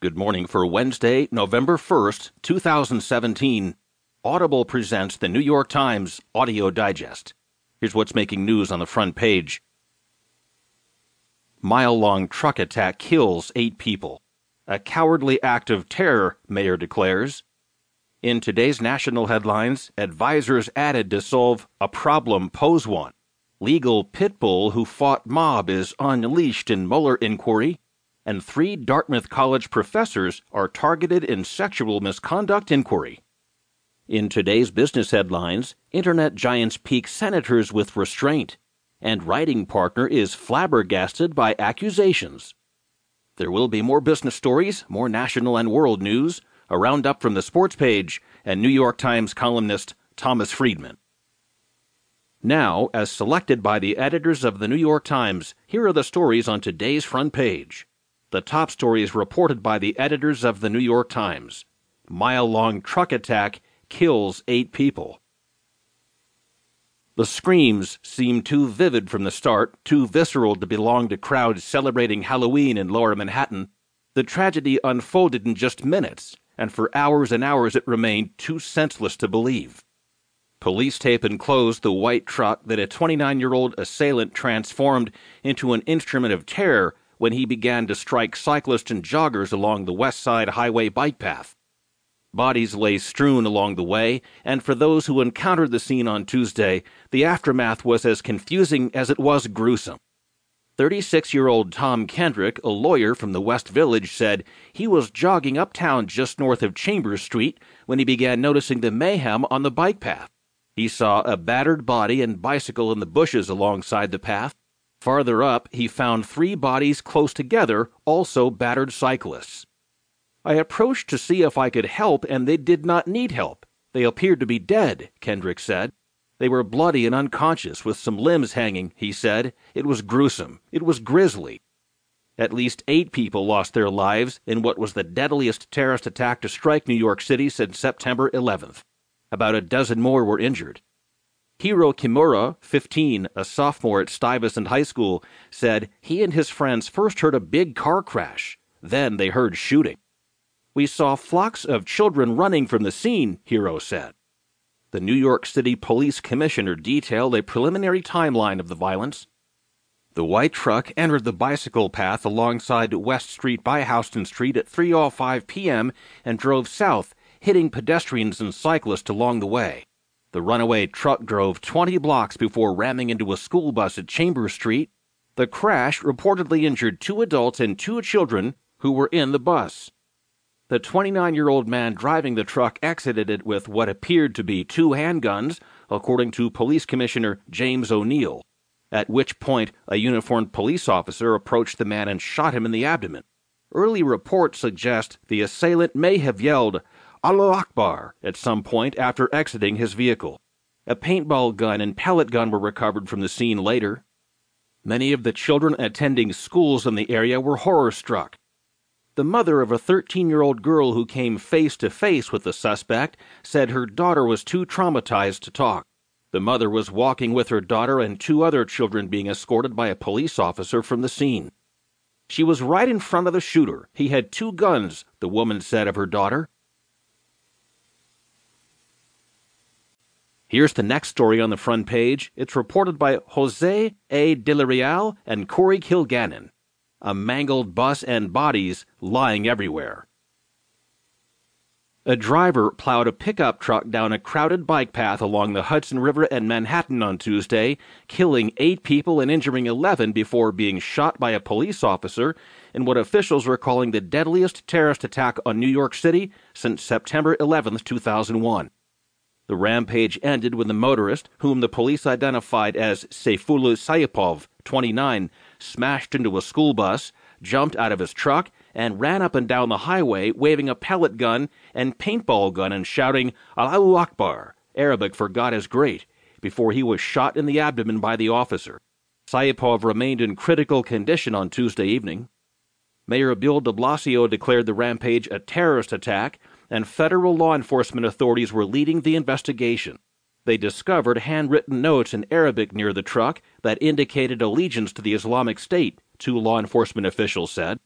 Good morning for Wednesday, November 1st, 2017. Audible presents the New York Times Audio Digest. Here's what's making news on the front page. Mile long truck attack kills eight people. A cowardly act of terror, Mayor declares. In today's national headlines, advisors added to solve a problem pose one. Legal pit bull who fought mob is unleashed in Mueller inquiry and three Dartmouth College professors are targeted in sexual misconduct inquiry. In today's business headlines, Internet giants pique senators with restraint, and writing partner is flabbergasted by accusations. There will be more business stories, more national and world news, a roundup from the sports page, and New York Times columnist Thomas Friedman. Now, as selected by the editors of the New York Times, here are the stories on today's front page. The top story is reported by the editors of the New York Times. Mile long truck attack kills eight people. The screams seemed too vivid from the start, too visceral to belong to crowds celebrating Halloween in lower Manhattan. The tragedy unfolded in just minutes, and for hours and hours it remained too senseless to believe. Police tape enclosed the white truck that a 29 year old assailant transformed into an instrument of terror when he began to strike cyclists and joggers along the West Side Highway bike path. Bodies lay strewn along the way, and for those who encountered the scene on Tuesday, the aftermath was as confusing as it was gruesome. 36 year old Tom Kendrick, a lawyer from the West Village, said he was jogging uptown just north of Chambers Street when he began noticing the mayhem on the bike path. He saw a battered body and bicycle in the bushes alongside the path, Farther up, he found three bodies close together, also battered cyclists. I approached to see if I could help, and they did not need help. They appeared to be dead, Kendrick said. They were bloody and unconscious, with some limbs hanging, he said. It was gruesome. It was grisly. At least eight people lost their lives in what was the deadliest terrorist attack to strike New York City since September 11th. About a dozen more were injured. Hiro Kimura, 15, a sophomore at Stuyvesant High School, said he and his friends first heard a big car crash. Then they heard shooting. We saw flocks of children running from the scene, Hiro said. The New York City Police Commissioner detailed a preliminary timeline of the violence. The white truck entered the bicycle path alongside West Street by Houston Street at 3:05 p.m. and drove south, hitting pedestrians and cyclists along the way. The runaway truck drove 20 blocks before ramming into a school bus at Chambers Street. The crash reportedly injured two adults and two children who were in the bus. The 29 year old man driving the truck exited it with what appeared to be two handguns, according to Police Commissioner James O'Neill, at which point a uniformed police officer approached the man and shot him in the abdomen. Early reports suggest the assailant may have yelled, Allah Akbar at some point after exiting his vehicle. A paintball gun and pellet gun were recovered from the scene later. Many of the children attending schools in the area were horror struck. The mother of a 13 year old girl who came face to face with the suspect said her daughter was too traumatized to talk. The mother was walking with her daughter and two other children being escorted by a police officer from the scene. She was right in front of the shooter. He had two guns, the woman said of her daughter. Here's the next story on the front page. It's reported by Jose A. Del Real and Corey Kilgannon. A mangled bus and bodies lying everywhere. A driver plowed a pickup truck down a crowded bike path along the Hudson River in Manhattan on Tuesday, killing eight people and injuring 11 before being shot by a police officer in what officials were calling the deadliest terrorist attack on New York City since September 11, 2001. The rampage ended when the motorist, whom the police identified as Sayfullo Saipov, 29, smashed into a school bus, jumped out of his truck, and ran up and down the highway waving a pellet gun and paintball gun and shouting Allahu Akbar, Arabic for God is great, before he was shot in the abdomen by the officer. Sayipov remained in critical condition on Tuesday evening. Mayor Bill de Blasio declared the rampage a terrorist attack and federal law enforcement authorities were leading the investigation. They discovered handwritten notes in Arabic near the truck that indicated allegiance to the Islamic State, two law enforcement officials said.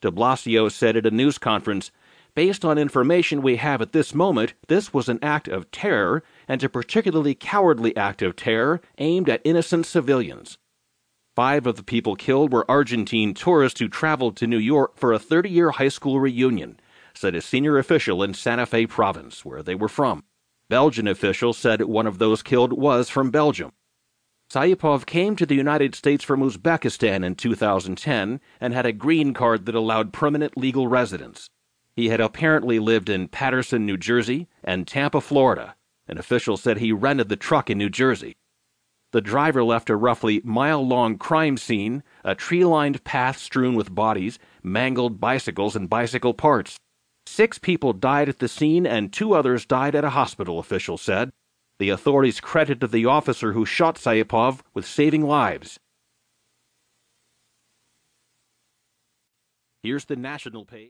De Blasio said at a news conference Based on information we have at this moment, this was an act of terror, and a particularly cowardly act of terror aimed at innocent civilians. Five of the people killed were Argentine tourists who traveled to New York for a 30 year high school reunion, said a senior official in Santa Fe province, where they were from. Belgian officials said one of those killed was from Belgium. Saipov came to the United States from Uzbekistan in 2010 and had a green card that allowed permanent legal residence. He had apparently lived in Paterson, New Jersey, and Tampa, Florida. An official said he rented the truck in New Jersey. The driver left a roughly mile long crime scene, a tree lined path strewn with bodies, mangled bicycles, and bicycle parts. Six people died at the scene and two others died at a hospital, officials said. The authorities credited the officer who shot Saipov with saving lives. Here's the national page.